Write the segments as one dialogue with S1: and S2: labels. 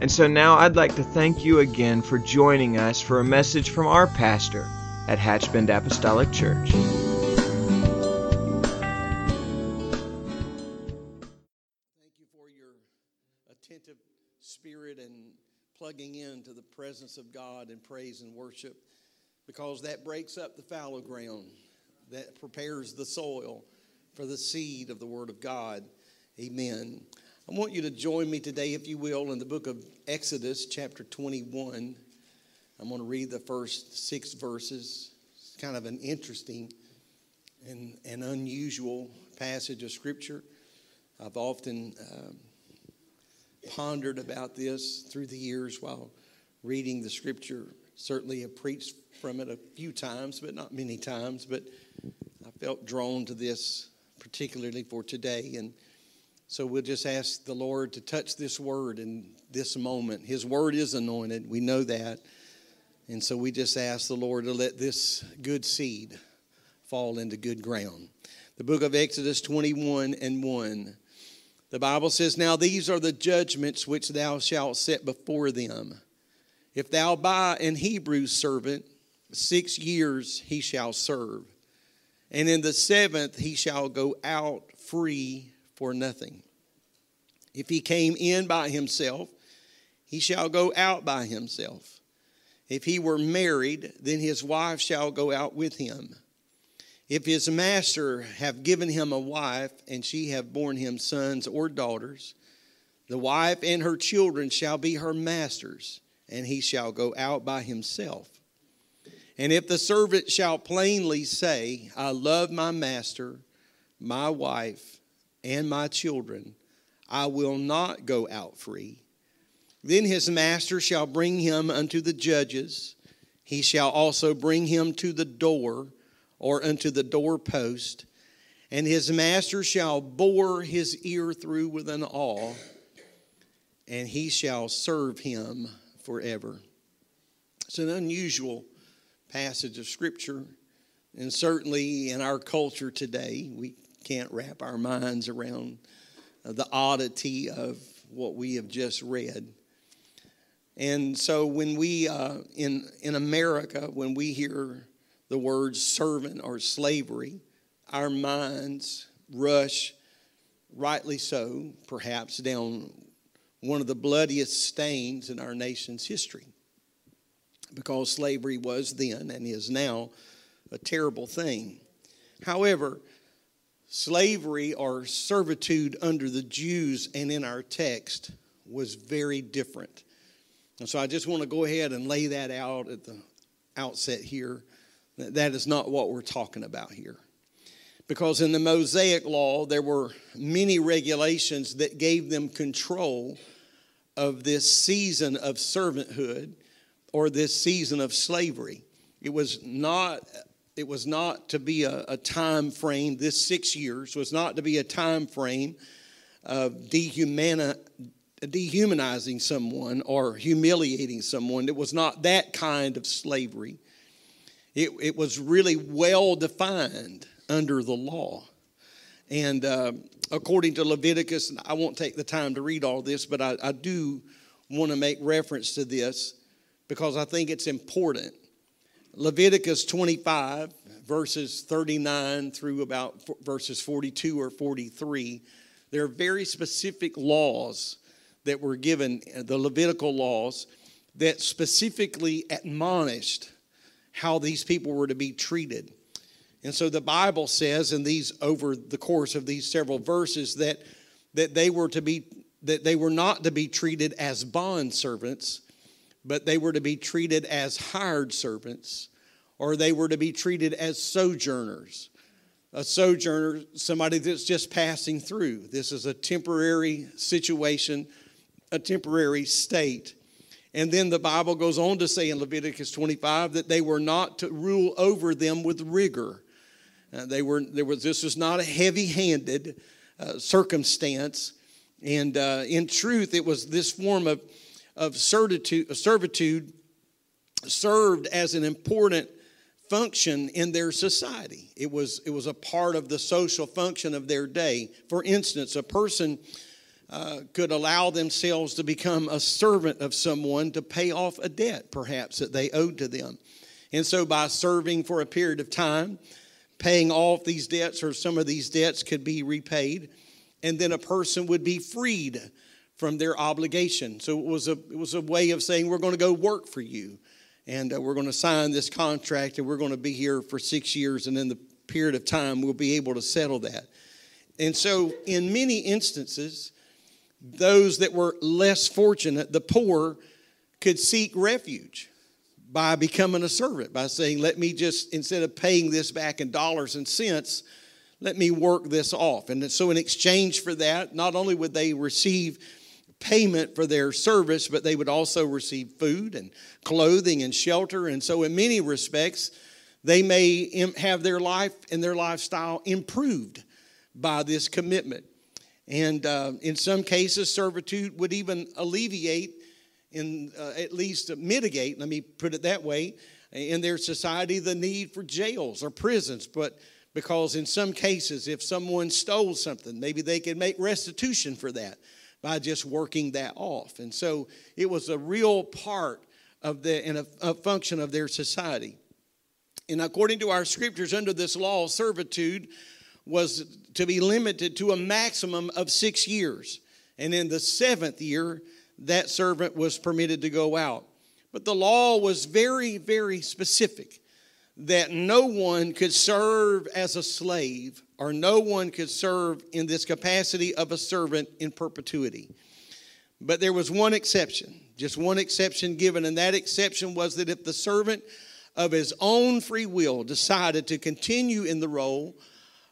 S1: And so now I'd like to thank you again for joining us for a message from our pastor at Hatchbend Apostolic Church.
S2: Thank you for your attentive spirit and plugging into the presence of God in praise and worship because that breaks up the fallow ground, that prepares the soil for the seed of the Word of God. Amen. I want you to join me today, if you will, in the book of Exodus, chapter 21. I'm going to read the first six verses. It's kind of an interesting and an unusual passage of Scripture. I've often um, pondered about this through the years while reading the Scripture. Certainly have preached from it a few times, but not many times. But I felt drawn to this particularly for today. And so we'll just ask the Lord to touch this word in this moment. His word is anointed. We know that. And so we just ask the Lord to let this good seed fall into good ground. The book of Exodus 21 and 1. The Bible says, Now these are the judgments which thou shalt set before them. If thou buy an Hebrew servant, six years he shall serve, and in the seventh he shall go out free for nothing. If he came in by himself, he shall go out by himself. If he were married, then his wife shall go out with him. If his master have given him a wife, and she have borne him sons or daughters, the wife and her children shall be her master's, and he shall go out by himself. And if the servant shall plainly say, I love my master, my wife, and my children, I will not go out free. Then his master shall bring him unto the judges. He shall also bring him to the door or unto the doorpost. And his master shall bore his ear through with an awl, and he shall serve him forever. It's an unusual passage of Scripture, and certainly in our culture today, we can't wrap our minds around uh, the oddity of what we have just read. And so when we, uh, in, in America, when we hear the words servant or slavery, our minds rush, rightly so, perhaps, down one of the bloodiest stains in our nation's history. Because slavery was then and is now a terrible thing. However, slavery or servitude under the Jews and in our text was very different. And so I just want to go ahead and lay that out at the outset here. That is not what we're talking about here. Because in the Mosaic law, there were many regulations that gave them control of this season of servanthood or this season of slavery. It was not it was not to be a, a time frame, this six years was not to be a time frame of dehumani- dehumanizing someone or humiliating someone. It was not that kind of slavery. It, it was really well defined under the law. And uh, according to Leviticus, I won't take the time to read all this, but I, I do want to make reference to this because I think it's important. Leviticus 25, verses 39 through about verses 42 or 43, there are very specific laws that were given, uh, the Levitical laws, that specifically admonished how these people were to be treated. And so the Bible says in these over the course of these several verses that that they were to be that they were not to be treated as bond servants, but they were to be treated as hired servants, or they were to be treated as sojourners. A sojourner, somebody that's just passing through. This is a temporary situation a temporary state. And then the Bible goes on to say in Leviticus 25 that they were not to rule over them with rigor. Uh, they were, there was, this was not a heavy handed uh, circumstance. And uh, in truth, it was this form of, of servitude, servitude served as an important function in their society. It was, it was a part of the social function of their day. For instance, a person uh, could allow themselves to become a servant of someone to pay off a debt, perhaps, that they owed to them. And so, by serving for a period of time, paying off these debts, or some of these debts could be repaid, and then a person would be freed from their obligation. So, it was a, it was a way of saying, We're going to go work for you, and uh, we're going to sign this contract, and we're going to be here for six years, and in the period of time, we'll be able to settle that. And so, in many instances, those that were less fortunate, the poor, could seek refuge by becoming a servant, by saying, Let me just, instead of paying this back in dollars and cents, let me work this off. And so, in exchange for that, not only would they receive payment for their service, but they would also receive food and clothing and shelter. And so, in many respects, they may have their life and their lifestyle improved by this commitment. And uh, in some cases, servitude would even alleviate, in uh, at least mitigate, let me put it that way, in their society the need for jails or prisons. But because in some cases, if someone stole something, maybe they could make restitution for that by just working that off. And so it was a real part of the and a, a function of their society. And according to our scriptures, under this law, servitude was to be limited to a maximum of six years. And in the seventh year, that servant was permitted to go out. But the law was very, very specific that no one could serve as a slave or no one could serve in this capacity of a servant in perpetuity. But there was one exception, just one exception given, and that exception was that if the servant of his own free will decided to continue in the role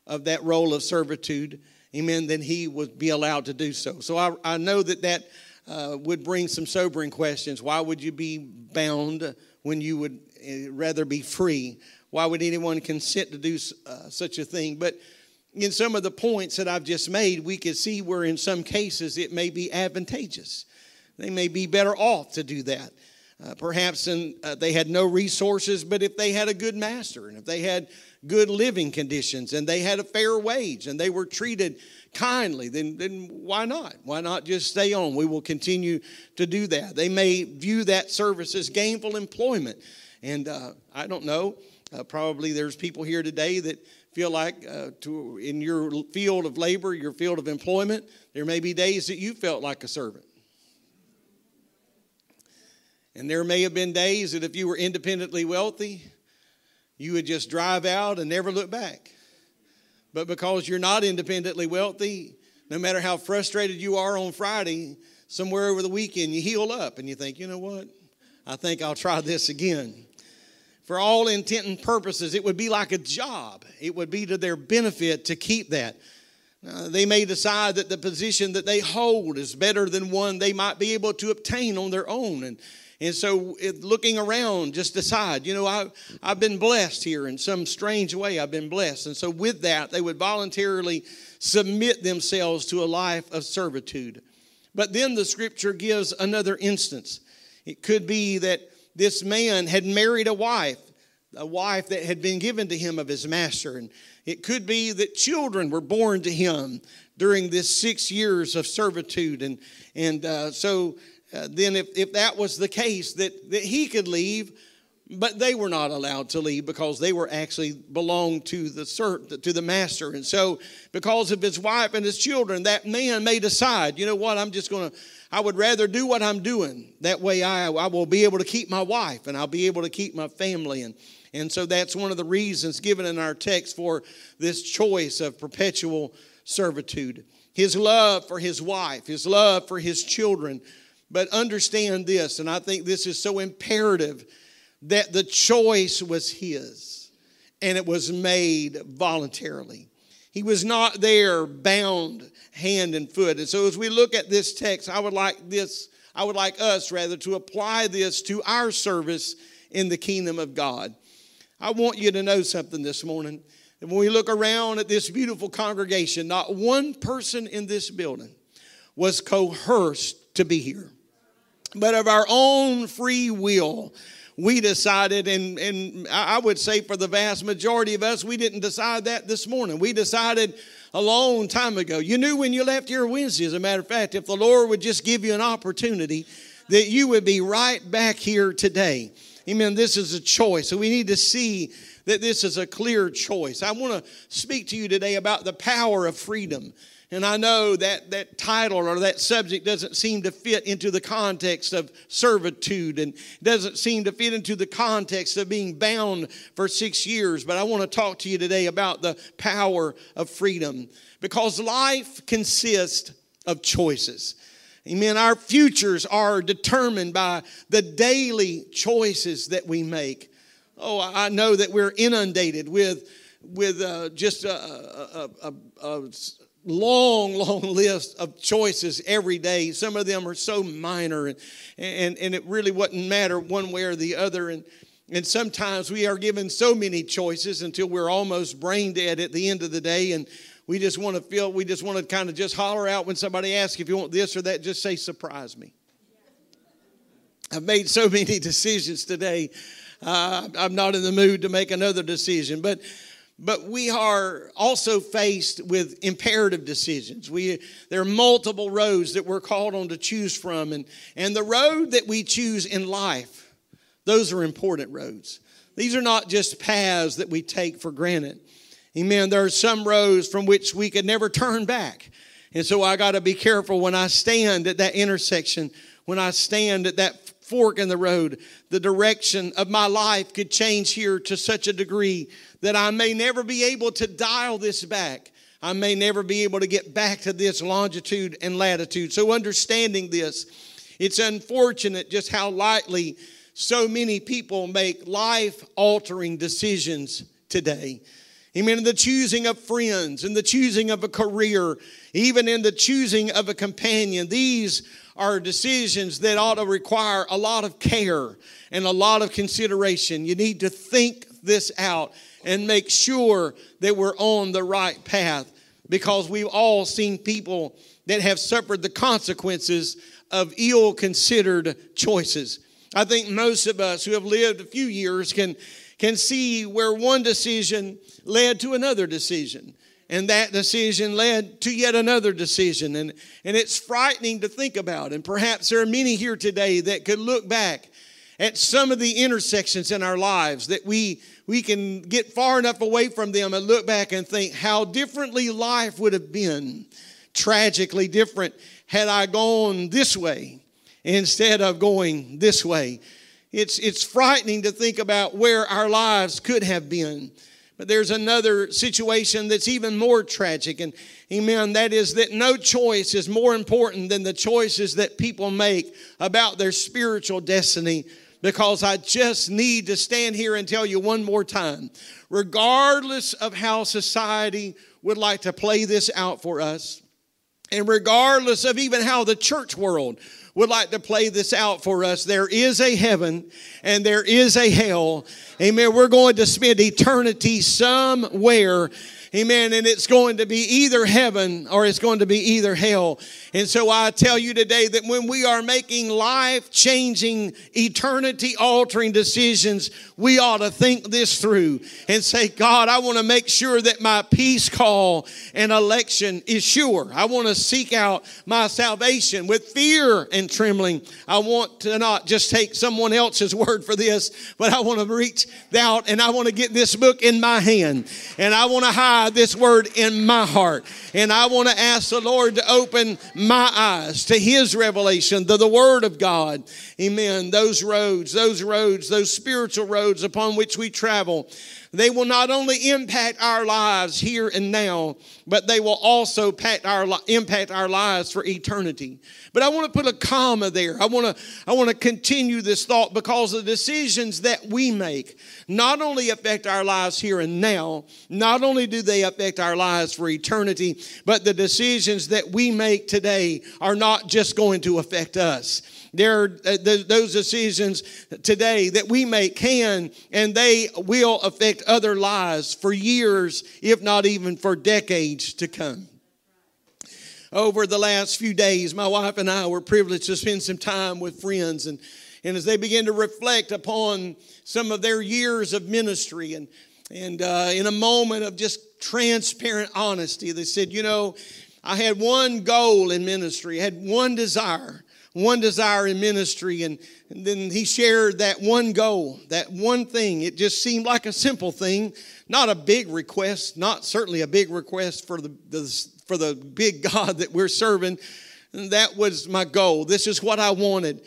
S2: of that role of servitude, amen, then he would be allowed to do so. So I, I know that that uh, would bring some sobering questions. Why would you be bound when you would rather be free? Why would anyone consent to do uh, such a thing? But in some of the points that I've just made, we could see where in some cases it may be advantageous. They may be better off to do that. Uh, perhaps in, uh, they had no resources, but if they had a good master and if they had good living conditions and they had a fair wage and they were treated kindly, then, then why not? Why not just stay on? We will continue to do that. They may view that service as gainful employment. And uh, I don't know, uh, probably there's people here today that feel like uh, to, in your field of labor, your field of employment, there may be days that you felt like a servant. And there may have been days that if you were independently wealthy, you would just drive out and never look back. But because you're not independently wealthy, no matter how frustrated you are on Friday, somewhere over the weekend you heal up and you think, you know what? I think I'll try this again. For all intent and purposes, it would be like a job. It would be to their benefit to keep that. Uh, they may decide that the position that they hold is better than one they might be able to obtain on their own. And and so, looking around, just decide, you know, I, I've been blessed here in some strange way. I've been blessed. And so, with that, they would voluntarily submit themselves to a life of servitude. But then the scripture gives another instance. It could be that this man had married a wife, a wife that had been given to him of his master. And it could be that children were born to him during this six years of servitude. And, and uh, so uh, then if, if that was the case, that, that he could leave, but they were not allowed to leave because they were actually belonged to the to the master. And so because of his wife and his children that man may decide you know what? I'm just going to i would rather do what i'm doing. That way I, I will be able to keep my wife and i'll be able to keep my family. And and so that's one of the reasons given in our text for this choice of perpetual servitude. His love for his wife his love for his children. But understand this, and I think this is so imperative that the choice was his and it was made voluntarily. He was not there bound, hand and foot. And so as we look at this text, I would like this, I would like us rather to apply this to our service in the kingdom of God. I want you to know something this morning. And when we look around at this beautiful congregation, not one person in this building was coerced to be here. But of our own free will, we decided, and, and I would say for the vast majority of us, we didn't decide that this morning. We decided a long time ago. You knew when you left here Wednesday, as a matter of fact, if the Lord would just give you an opportunity, that you would be right back here today. Amen. This is a choice. So we need to see that this is a clear choice. I want to speak to you today about the power of freedom. And I know that that title or that subject doesn't seem to fit into the context of servitude and doesn't seem to fit into the context of being bound for six years. But I want to talk to you today about the power of freedom because life consists of choices. Amen. Our futures are determined by the daily choices that we make. Oh, I know that we're inundated with, with uh, just a, a, a, a long, long list of choices every day. Some of them are so minor, and, and, and it really wouldn't matter one way or the other. And, and sometimes we are given so many choices until we're almost brain dead at the end of the day. And we just want to feel, we just want to kind of just holler out when somebody asks if you want this or that, just say, surprise me. I've made so many decisions today. Uh, I'm not in the mood to make another decision. But but we are also faced with imperative decisions. We, there are multiple roads that we're called on to choose from, and, and the road that we choose in life, those are important roads. These are not just paths that we take for granted. Amen. There are some roads from which we could never turn back. And so I got to be careful when I stand at that intersection, when I stand at that fork in the road. The direction of my life could change here to such a degree that I may never be able to dial this back. I may never be able to get back to this longitude and latitude. So, understanding this, it's unfortunate just how lightly so many people make life altering decisions today. Amen. In the choosing of friends, in the choosing of a career, even in the choosing of a companion, these are decisions that ought to require a lot of care and a lot of consideration. You need to think this out and make sure that we're on the right path because we've all seen people that have suffered the consequences of ill considered choices. I think most of us who have lived a few years can, can see where one decision led to another decision and that decision led to yet another decision. And, and it's frightening to think about. And perhaps there are many here today that could look back at some of the intersections in our lives that we, we can get far enough away from them and look back and think how differently life would have been, tragically different, had I gone this way instead of going this way. It's, it's frightening to think about where our lives could have been. But there's another situation that's even more tragic. And amen, that is that no choice is more important than the choices that people make about their spiritual destiny. Because I just need to stand here and tell you one more time regardless of how society would like to play this out for us, and regardless of even how the church world would like to play this out for us. There is a heaven and there is a hell. Amen. We're going to spend eternity somewhere Amen. And it's going to be either heaven or it's going to be either hell. And so I tell you today that when we are making life changing, eternity altering decisions, we ought to think this through and say, God, I want to make sure that my peace call and election is sure. I want to seek out my salvation with fear and trembling. I want to not just take someone else's word for this, but I want to reach out and I want to get this book in my hand and I want to hide hide this word in my heart. And I want to ask the Lord to open my eyes to His revelation, to the Word of God. Amen. Those roads, those roads, those spiritual roads upon which we travel they will not only impact our lives here and now, but they will also impact our, impact our lives for eternity. But I want to put a comma there. I want to, I want to continue this thought because the decisions that we make not only affect our lives here and now, not only do they affect our lives for eternity, but the decisions that we make today are not just going to affect us. There are uh, those decisions today that we make can and they will affect other lives for years, if not even for decades to come. Over the last few days, my wife and I were privileged to spend some time with friends and and as they began to reflect upon some of their years of ministry and and uh, in a moment of just transparent honesty they said you know i had one goal in ministry I had one desire one desire in ministry. And, and then he shared that one goal, that one thing. It just seemed like a simple thing, not a big request, not certainly a big request for the, the for the big God that we're serving. And that was my goal. This is what I wanted.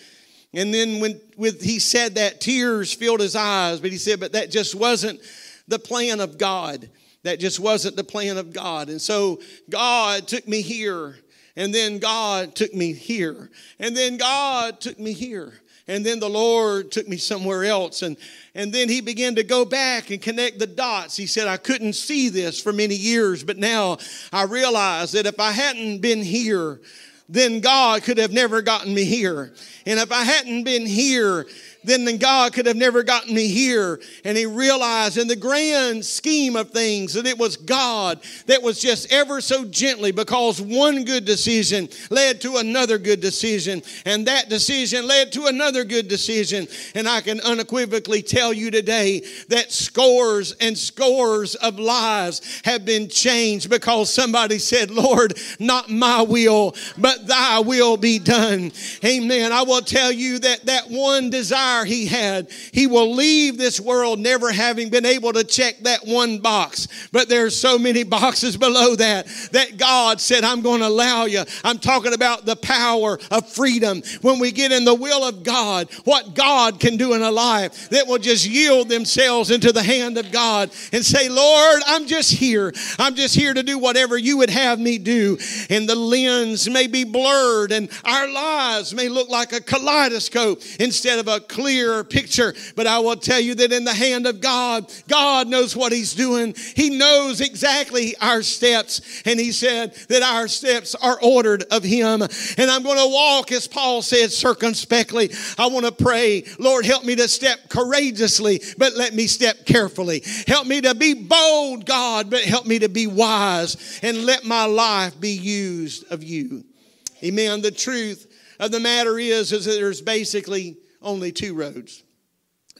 S2: And then when with he said that, tears filled his eyes, but he said, but that just wasn't the plan of God. That just wasn't the plan of God. And so God took me here and then God took me here. And then God took me here. And then the Lord took me somewhere else. And, and then he began to go back and connect the dots. He said, I couldn't see this for many years, but now I realize that if I hadn't been here, then God could have never gotten me here. And if I hadn't been here, then, then God could have never gotten me here. And he realized in the grand scheme of things that it was God that was just ever so gently because one good decision led to another good decision. And that decision led to another good decision. And I can unequivocally tell you today that scores and scores of lives have been changed because somebody said, Lord, not my will, but thy will be done. Amen. I will tell you that that one desire desire he had, he will leave this world never having been able to check that one box. But there's so many boxes below that that God said, I'm going to allow you. I'm talking about the power of freedom. When we get in the will of God, what God can do in a life that will just yield themselves into the hand of God and say, Lord, I'm just here. I'm just here to do whatever you would have me do. And the lens may be blurred and our lives may look like a kaleidoscope instead of a clear picture. But I will tell you that in the hand of God, God knows what He's doing. He knows exactly our steps. And He said that our steps are ordered of Him. And I'm going to walk, as Paul said, circumspectly. I want to pray, Lord, help me to step courageously, but let me step carefully. Help me to be bold, God, but help me to be wise. And let my life be used of you. Amen. The truth of the matter is, is that there's basically only two roads,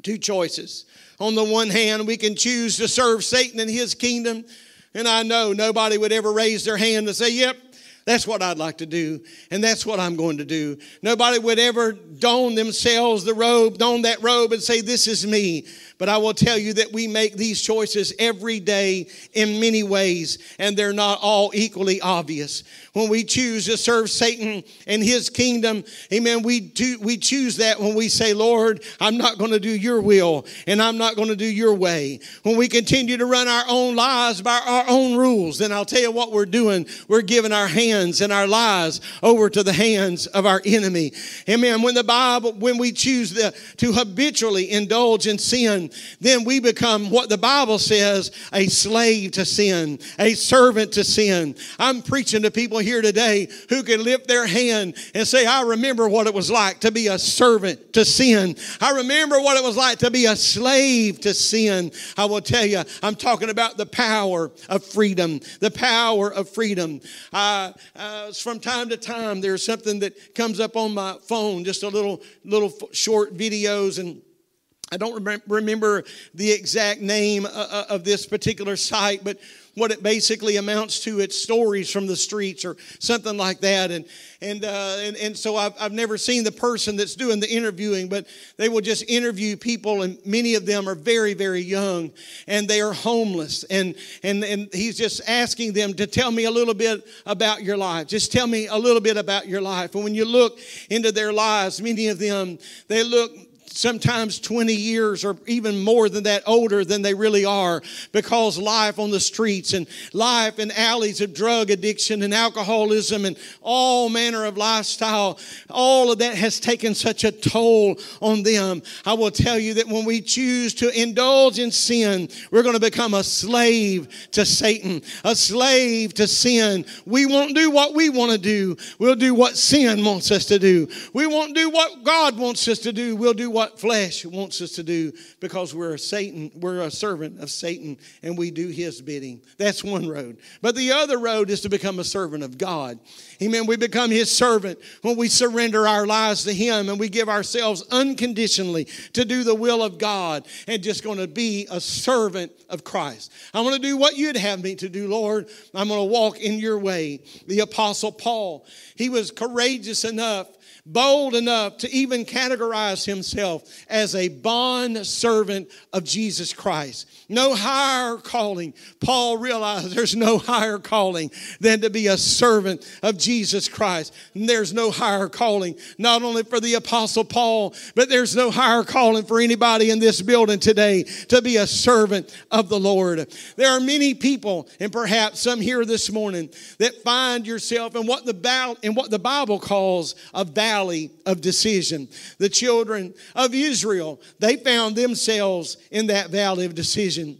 S2: two choices. On the one hand, we can choose to serve Satan and his kingdom. And I know nobody would ever raise their hand and say, Yep, that's what I'd like to do, and that's what I'm going to do. Nobody would ever don themselves the robe, don that robe, and say, This is me. But I will tell you that we make these choices every day in many ways, and they're not all equally obvious. When we choose to serve Satan and his kingdom, amen, we, do, we choose that when we say, Lord, I'm not going to do your will, and I'm not going to do your way. When we continue to run our own lives by our own rules, then I'll tell you what we're doing. We're giving our hands and our lives over to the hands of our enemy. Amen. When the Bible, when we choose the, to habitually indulge in sin, then we become what the Bible says a slave to sin, a servant to sin. I'm preaching to people here today who can lift their hand and say, I remember what it was like to be a servant to sin. I remember what it was like to be a slave to sin. I will tell you, I'm talking about the power of freedom, the power of freedom. Uh, uh, from time to time, there's something that comes up on my phone, just a little, little short videos and I don't remember the exact name uh, uh, of this particular site, but what it basically amounts to, it's stories from the streets or something like that. And, and, uh, and, and so I've, I've never seen the person that's doing the interviewing, but they will just interview people, and many of them are very, very young, and they are homeless. And, and, and he's just asking them to tell me a little bit about your life. Just tell me a little bit about your life. And when you look into their lives, many of them, they look sometimes 20 years or even more than that older than they really are because life on the streets and life in alleys of drug addiction and alcoholism and all manner of lifestyle, all of that has taken such a toll on them. I will tell you that when we choose to indulge in sin, we're going to become a slave to Satan, a slave to sin. We won't do what we want to do. We'll do what sin wants us to do. We won't do what God wants us to do. We'll do what flesh wants us to do because we're a Satan, we're a servant of Satan and we do his bidding. That's one road. But the other road is to become a servant of God. Amen. We become his servant when we surrender our lives to him and we give ourselves unconditionally to do the will of God and just going to be a servant of Christ. I want to do what you'd have me to do, Lord. I'm going to walk in your way. The apostle Paul, he was courageous enough bold enough to even categorize himself as a bond servant of Jesus Christ. No higher calling. Paul realized there's no higher calling than to be a servant of Jesus Christ. And there's no higher calling, not only for the Apostle Paul, but there's no higher calling for anybody in this building today to be a servant of the Lord. There are many people, and perhaps some here this morning, that find yourself in what the, in what the Bible calls a valley of decision. The children of Israel, they found themselves in that valley of decision.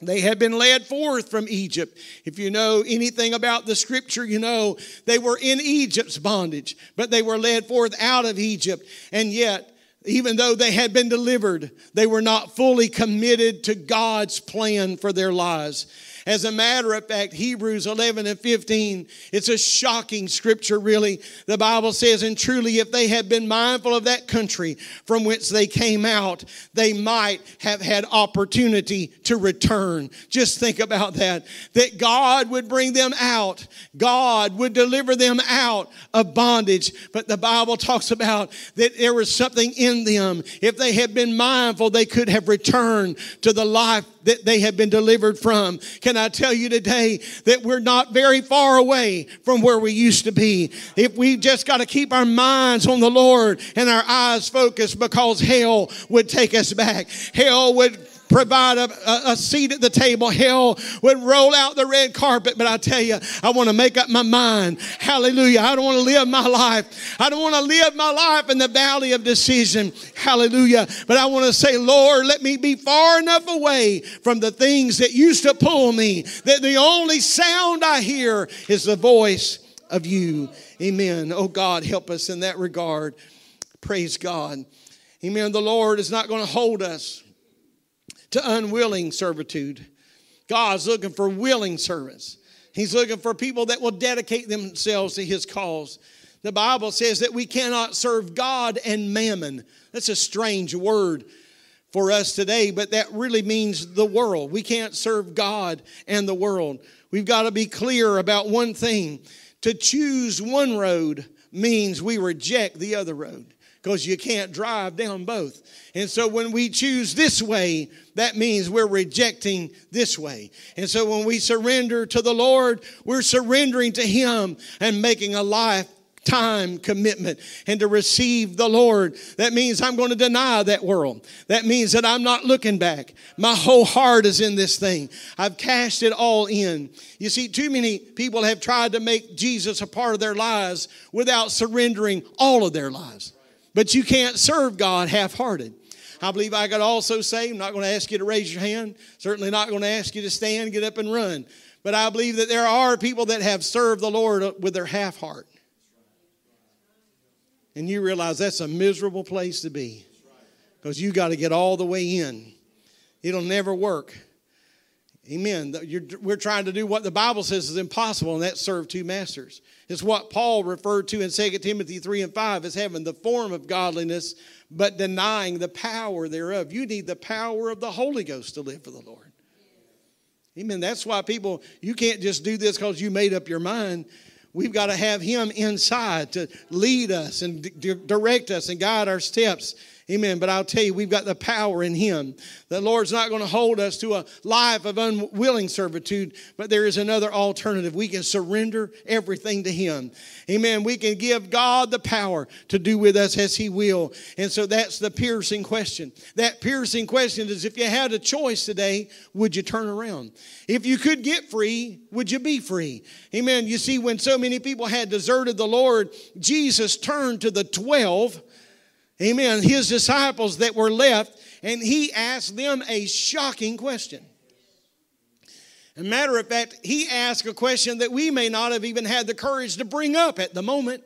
S2: They had been led forth from Egypt. If you know anything about the scripture, you know they were in Egypt's bondage, but they were led forth out of Egypt. And yet, even though they had been delivered, they were not fully committed to God's plan for their lives. As a matter of fact, Hebrews 11 and 15, it's a shocking scripture, really. The Bible says, And truly, if they had been mindful of that country from whence they came out, they might have had opportunity to return. Just think about that. That God would bring them out, God would deliver them out of bondage. But the Bible talks about that there was something in them. If they had been mindful, they could have returned to the life that they have been delivered from. Can I tell you today that we're not very far away from where we used to be? If we just got to keep our minds on the Lord and our eyes focused because hell would take us back. Hell would provide a, a, seat at the table. Hell would roll out the red carpet. But I tell you, I want to make up my mind. Hallelujah. I don't want to live my life. I don't want to live my life in the valley of decision. Hallelujah. But I want to say, Lord, let me be far enough away from the things that used to pull me that the only sound I hear is the voice of you. Amen. Oh God, help us in that regard. Praise God. Amen. The Lord is not going to hold us to unwilling servitude. God's looking for willing servants. He's looking for people that will dedicate themselves to his cause. The Bible says that we cannot serve God and mammon. That's a strange word for us today, but that really means the world. We can't serve God and the world. We've got to be clear about one thing. To choose one road means we reject the other road because you can't drive down both. And so when we choose this way, that means we're rejecting this way. And so when we surrender to the Lord, we're surrendering to Him and making a life time commitment and to receive the Lord. That means I'm going to deny that world. That means that I'm not looking back. My whole heart is in this thing. I've cashed it all in. You see, too many people have tried to make Jesus a part of their lives without surrendering all of their lives. But you can't serve God half hearted. I believe I could also say, I'm not going to ask you to raise your hand, certainly not going to ask you to stand, get up and run. But I believe that there are people that have served the Lord with their half heart. And you realize that's a miserable place to be because you got to get all the way in. It'll never work. Amen. You're, we're trying to do what the Bible says is impossible, and that's serve two masters. It's what Paul referred to in 2 Timothy 3 and 5 as having the form of godliness, but denying the power thereof. You need the power of the Holy Ghost to live for the Lord. Amen. That's why people, you can't just do this because you made up your mind. We've got to have Him inside to lead us and direct us and guide our steps Amen. But I'll tell you, we've got the power in Him. The Lord's not going to hold us to a life of unwilling servitude, but there is another alternative. We can surrender everything to Him. Amen. We can give God the power to do with us as He will. And so that's the piercing question. That piercing question is if you had a choice today, would you turn around? If you could get free, would you be free? Amen. You see, when so many people had deserted the Lord, Jesus turned to the 12 Amen. His disciples that were left, and he asked them a shocking question. As a matter of fact, he asked a question that we may not have even had the courage to bring up at the moment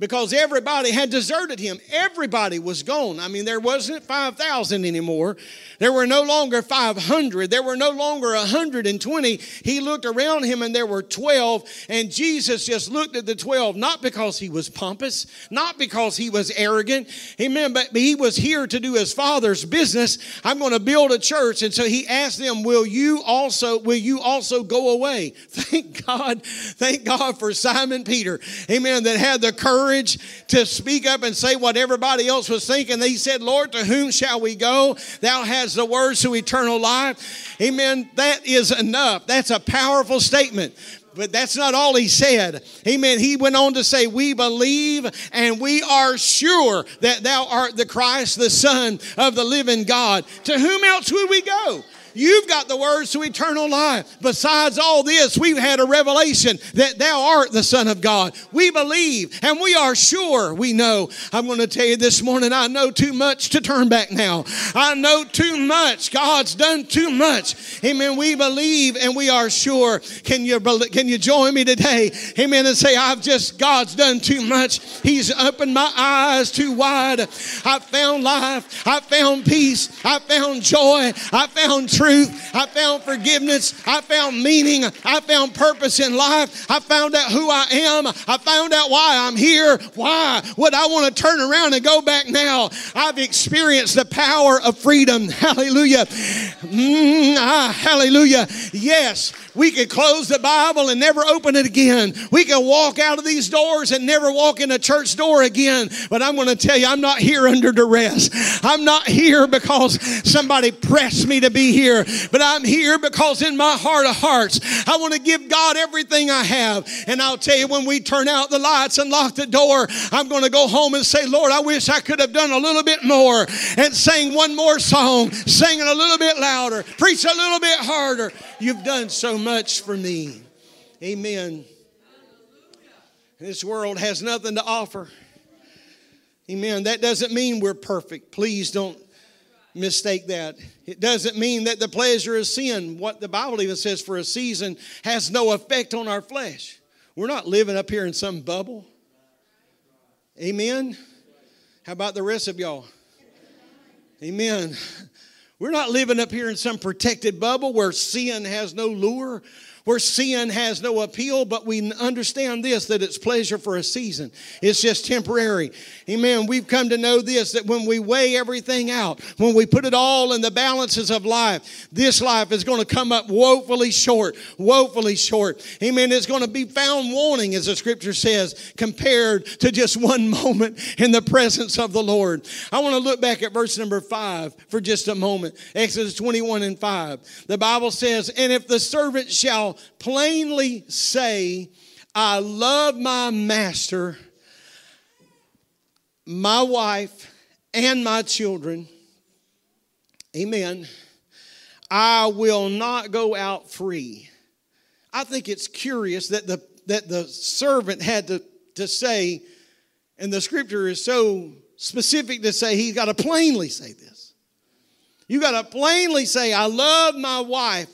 S2: because everybody had deserted him. Everybody was gone. I mean, there wasn't 5,000 anymore. There were no longer 500. There were no longer 120. He looked around him and there were 12. And Jesus just looked at the 12, not because he was pompous, not because he was arrogant. Amen. But he was here to do his father's business. I'm going to build a church. And so he asked them, Will you also, will you also go away? Thank God. Thank God for Simon Peter. Amen. That had the courage to speak up and say what everybody else was thinking. He said, Lord, to whom shall we go? Thou hast has the words to eternal life. Amen. That is enough. That's a powerful statement. But that's not all he said. Amen. He went on to say, We believe and we are sure that thou art the Christ, the Son of the living God. To whom else would we go? You've got the words to eternal life. Besides all this, we've had a revelation that thou art the Son of God. We believe and we are sure we know. I'm going to tell you this morning, I know too much to turn back now. I know too much. God's done too much. Amen. We believe and we are sure. Can you, can you join me today? Amen. And say, I've just, God's done too much. He's opened my eyes too wide. I found life. I found peace. I found joy. I found truth truth. I found forgiveness. I found meaning. I found purpose in life. I found out who I am. I found out why I'm here. Why would I want to turn around and go back now? I've experienced the power of freedom. Hallelujah. Mm, ah, hallelujah. Yes, we could close the Bible and never open it again. We can walk out of these doors and never walk in a church door again. But I'm going to tell you, I'm not here under duress. I'm not here because somebody pressed me to be here here, but I'm here because in my heart of hearts, I want to give God everything I have. And I'll tell you, when we turn out the lights and lock the door, I'm going to go home and say, Lord, I wish I could have done a little bit more and sang one more song, singing a little bit louder, preach a little bit harder. You've done so much for me. Amen. This world has nothing to offer. Amen. That doesn't mean we're perfect. Please don't mistake that. It doesn't mean that the pleasure of sin, what the Bible even says for a season, has no effect on our flesh. We're not living up here in some bubble. Amen. How about the rest of y'all? Amen. We're not living up here in some protected bubble where sin has no lure, where sin has no appeal, but we understand this that it's pleasure for a season. It's just temporary. Amen. We've come to know this that when we weigh everything out, when we put it all in the balances of life, this life is going to come up woefully short, woefully short. Amen. It's going to be found wanting, as the scripture says, compared to just one moment in the presence of the Lord. I want to look back at verse number five for just a moment. Exodus 21 and 5. The Bible says, And if the servant shall plainly say, I love my master, my wife, and my children. Amen. I will not go out free. I think it's curious that the, that the servant had to, to say, and the scripture is so specific to say he's got to plainly say this. You got to plainly say, I love my wife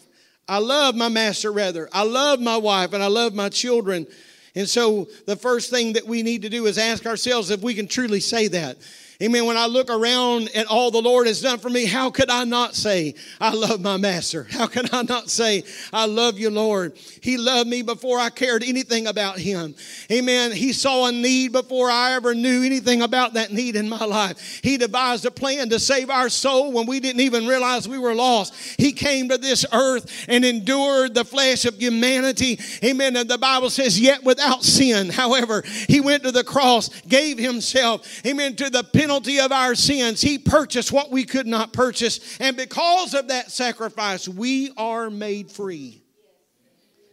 S2: I love my master, rather. I love my wife and I love my children. And so the first thing that we need to do is ask ourselves if we can truly say that. Amen. When I look around at all the Lord has done for me, how could I not say, I love my master? How can I not say, I love you, Lord? He loved me before I cared anything about him. Amen. He saw a need before I ever knew anything about that need in my life. He devised a plan to save our soul when we didn't even realize we were lost. He came to this earth and endured the flesh of humanity. Amen. And the Bible says, yet without sin. However, he went to the cross, gave himself, amen, to the penalty of our sins. He purchased what we could not purchase. And because of that sacrifice, we are made free.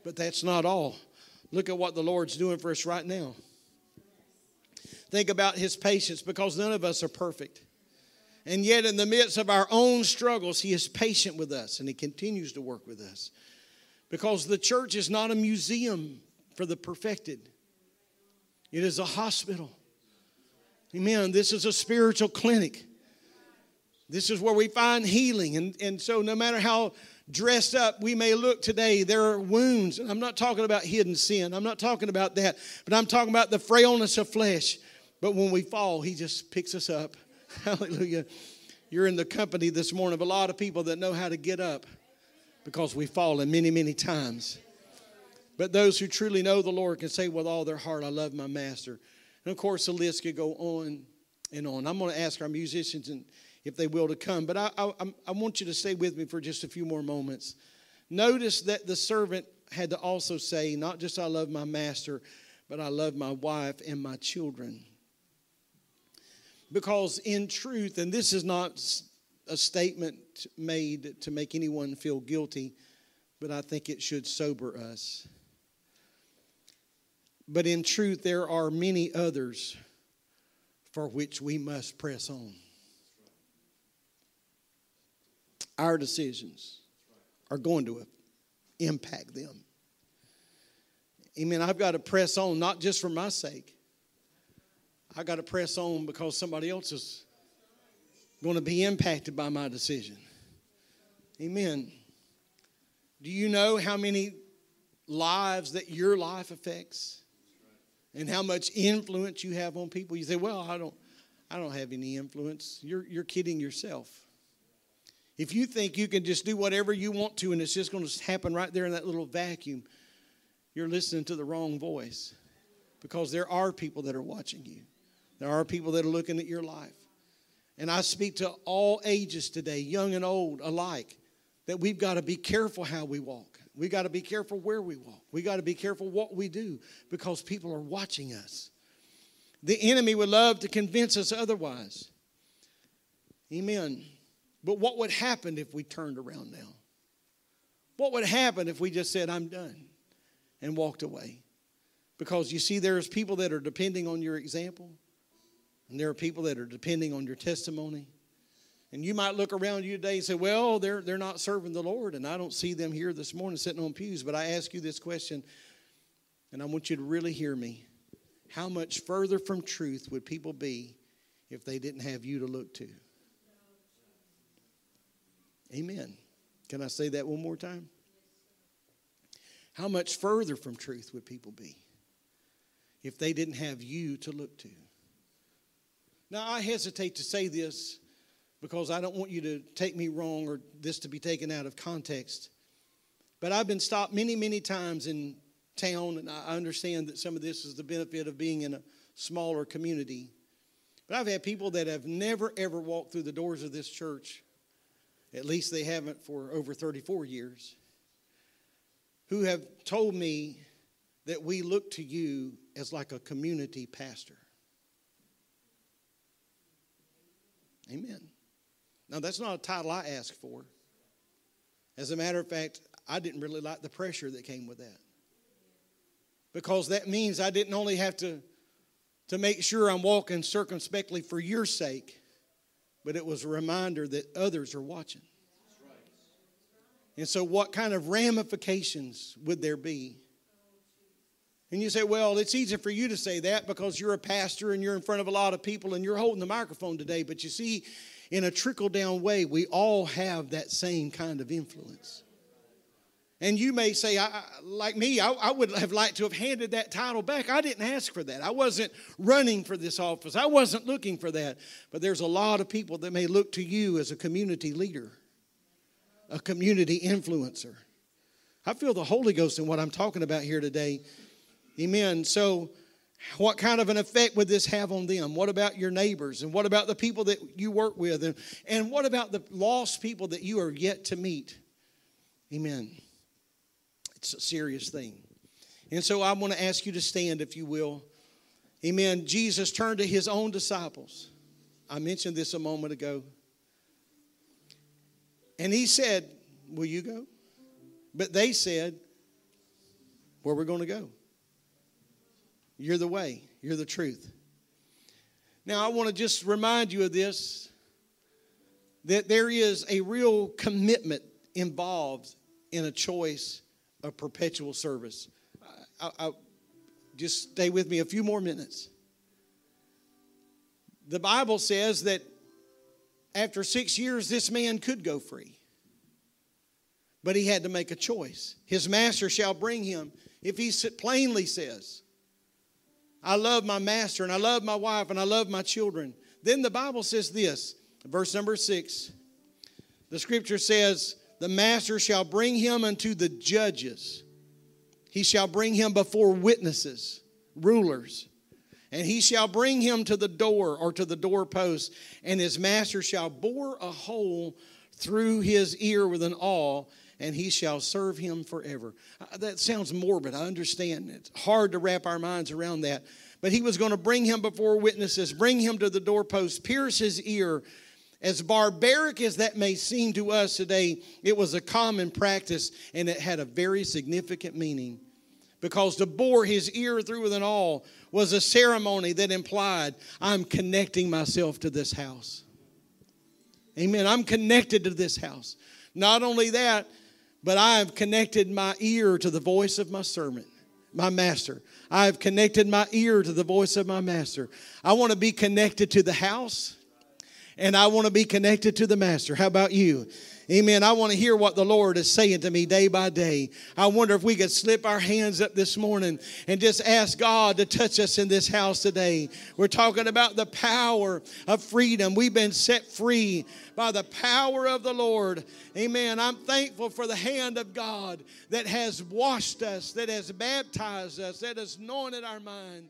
S2: But that's not all. Look at what the Lord's doing for us right now. Think about his patience because none of us are perfect. And yet, in the midst of our own struggles, he is patient with us and he continues to work with us. Because the church is not a museum for the perfected, it is a hospital. Amen. This is a spiritual clinic. This is where we find healing. And, and so, no matter how dressed up we may look today, there are wounds. And I'm not talking about hidden sin, I'm not talking about that, but I'm talking about the frailness of flesh. But when we fall, He just picks us up. Hallelujah. You're in the company this morning of a lot of people that know how to get up because we've fallen many, many times. But those who truly know the Lord can say with all their heart, I love my master. And of course, the list could go on and on. I'm going to ask our musicians and if they will to come, but I, I, I want you to stay with me for just a few more moments. Notice that the servant had to also say, not just I love my master, but I love my wife and my children. Because in truth, and this is not a statement made to make anyone feel guilty, but I think it should sober us. But in truth, there are many others for which we must press on. Our decisions are going to impact them. Amen. I've got to press on, not just for my sake. I got to press on because somebody else is going to be impacted by my decision. Amen. Do you know how many lives that your life affects? And how much influence you have on people? You say, Well, I don't I don't have any influence. You're you're kidding yourself. If you think you can just do whatever you want to and it's just going to happen right there in that little vacuum, you're listening to the wrong voice. Because there are people that are watching you. There are people that are looking at your life. And I speak to all ages today, young and old alike, that we've got to be careful how we walk. We got to be careful where we walk. We got to be careful what we do because people are watching us. The enemy would love to convince us otherwise. Amen. But what would happen if we turned around now? What would happen if we just said, I'm done and walked away? Because you see, there's people that are depending on your example. And there are people that are depending on your testimony. And you might look around you today and say, well, they're, they're not serving the Lord, and I don't see them here this morning sitting on pews. But I ask you this question, and I want you to really hear me. How much further from truth would people be if they didn't have you to look to? Amen. Can I say that one more time? How much further from truth would people be if they didn't have you to look to? Now, I hesitate to say this because I don't want you to take me wrong or this to be taken out of context. But I've been stopped many, many times in town, and I understand that some of this is the benefit of being in a smaller community. But I've had people that have never, ever walked through the doors of this church, at least they haven't for over 34 years, who have told me that we look to you as like a community pastor. Amen. Now, that's not a title I asked for. As a matter of fact, I didn't really like the pressure that came with that. Because that means I didn't only have to, to make sure I'm walking circumspectly for your sake, but it was a reminder that others are watching. And so, what kind of ramifications would there be and you say, well, it's easy for you to say that because you're a pastor and you're in front of a lot of people and you're holding the microphone today. But you see, in a trickle down way, we all have that same kind of influence. And you may say, I, like me, I, I, would have liked to have handed that title back. I didn't ask for that. I wasn't running for this office, I wasn't looking for that. But there's a lot of people that may look to you as a community leader, a community influencer. I feel the Holy Ghost in what I'm talking about here today. Amen. So, what kind of an effect would this have on them? What about your neighbors? And what about the people that you work with? And, and what about the lost people that you are yet to meet? Amen. It's a serious thing. And so I want to ask you to stand, if you will. Amen. Jesus turned to his own disciples. I mentioned this a moment ago. And he said, Will you go? But they said, Where are we're going to go. You're the way, you're the truth. Now, I want to just remind you of this that there is a real commitment involved in a choice of perpetual service. I, I, just stay with me a few more minutes. The Bible says that after six years, this man could go free. But he had to make a choice. His master shall bring him. If he plainly says, I love my master and I love my wife and I love my children, then the Bible says this, verse number six. The scripture says, The master shall bring him unto the judges, he shall bring him before witnesses, rulers. And he shall bring him to the door or to the doorpost, and his master shall bore a hole through his ear with an awl, and he shall serve him forever. Uh, that sounds morbid. I understand. It's hard to wrap our minds around that. But he was going to bring him before witnesses, bring him to the doorpost, pierce his ear. As barbaric as that may seem to us today, it was a common practice and it had a very significant meaning. Because to bore his ear through with an awl was a ceremony that implied, I'm connecting myself to this house. Amen. I'm connected to this house. Not only that, but I have connected my ear to the voice of my servant, my master. I have connected my ear to the voice of my master. I want to be connected to the house and I want to be connected to the master. How about you? Amen. I want to hear what the Lord is saying to me day by day. I wonder if we could slip our hands up this morning and just ask God to touch us in this house today. We're talking about the power of freedom. We've been set free by the power of the Lord. Amen. I'm thankful for the hand of God that has washed us, that has baptized us, that has anointed our mind.